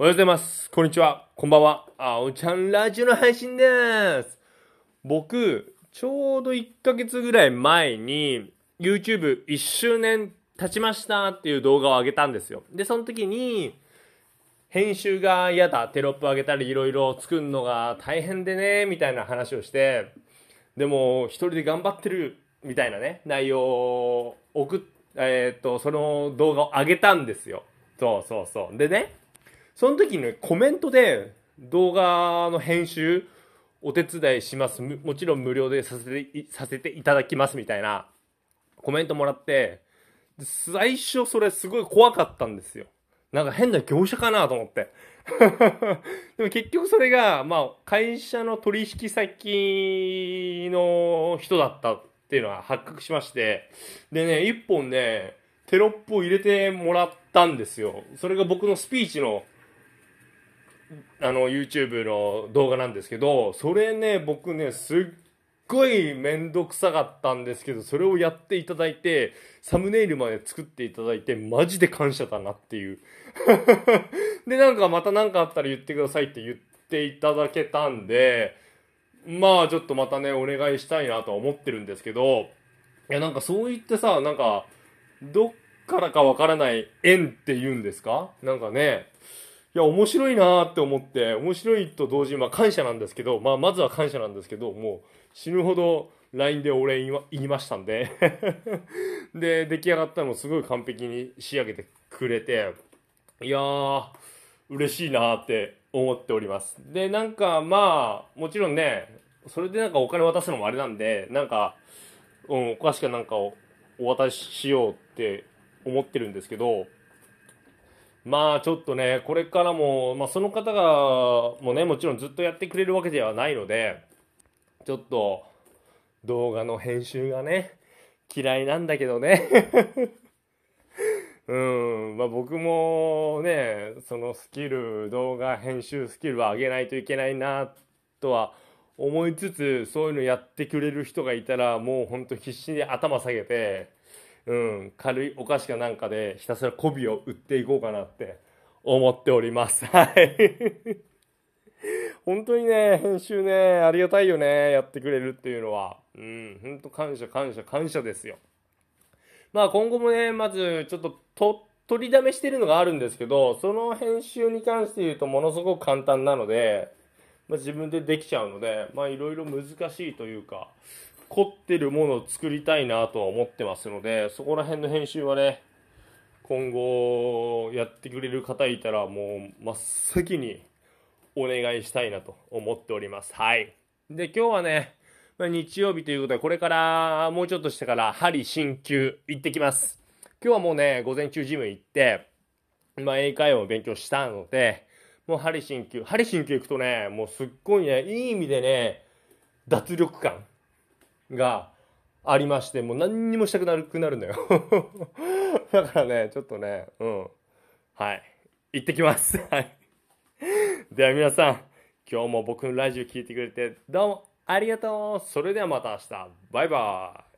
おはようございます。こんにちは。こんばんは。あおちゃんラジオの配信です。僕、ちょうど1ヶ月ぐらい前に、YouTube1 周年経ちましたっていう動画を上げたんですよ。で、その時に、編集が嫌だ、テロップ上げたりいろいろ作るのが大変でね、みたいな話をして、でも、一人で頑張ってる、みたいなね、内容を送っ、えーっと、その動画を上げたんですよ。そうそうそう。でね、その時にね、コメントで動画の編集お手伝いします。もちろん無料でさせていさせていただきますみたいなコメントもらって、最初それすごい怖かったんですよ。なんか変な業者かなと思って。でも結局それが、まあ、会社の取引先の人だったっていうのは発覚しまして、でね、一本ね、テロップを入れてもらったんですよ。それが僕のスピーチのあの YouTube の動画なんですけどそれね僕ねすっごい面倒くさかったんですけどそれをやっていただいてサムネイルまで作っていただいてマジで感謝だなっていう。でなんかまた何かあったら言ってくださいって言っていただけたんでまあちょっとまたねお願いしたいなとは思ってるんですけどいやなんかそう言ってさなんかどっからかわからない縁って言うんですか？なんかねいや、面白いなーって思って、面白いと同時に、まあ感謝なんですけど、まあまずは感謝なんですけど、もう死ぬほど LINE でお礼言いましたんで、で、出来上がったのもすごい完璧に仕上げてくれて、いやー、嬉しいなーって思っております。で、なんかまあ、もちろんね、それでなんかお金渡すのもあれなんで、なんか、うん、お菓子かなんかをお渡ししようって思ってるんですけど、まあちょっとね、これからも、まあその方が、もうね、もちろんずっとやってくれるわけではないので、ちょっと動画の編集がね、嫌いなんだけどね。うん、まあ僕もね、そのスキル、動画編集スキルは上げないといけないな、とは思いつつ、そういうのやってくれる人がいたら、もうほんと必死に頭下げて、うん、軽いお菓子かなんかでひたすら媚びを売っていこうかなって思っております。はい。本当にね、編集ね、ありがたいよね、やってくれるっていうのは。うん、本当感謝感謝感謝ですよ。まあ今後もね、まずちょっとと取りだめしてるのがあるんですけど、その編集に関して言うとものすごく簡単なので、まあ、自分でできちゃうので、まあいろいろ難しいというか、凝ってるものを作りたいなとは思ってますので、そこら辺の編集はね、今後やってくれる方いたらもう真っ先にお願いしたいなと思っております。はい。で、今日はね、まあ、日曜日ということで、これからもうちょっとしてから針鍼灸行ってきます。今日はもうね、午前中ジム行って、まあ、英会話を勉強したので、もう針鍼灸、針鍼灸行くとね、もうすっごいね、いい意味でね、脱力感がありまして、もう何にもしたくなるくなるんだよ。だからね、ちょっとね、うん。はい。行ってきます。はい。では皆さん、今日も僕のラジオ聞いてくれて、どうもありがとう。それではまた明日。バイバーイ。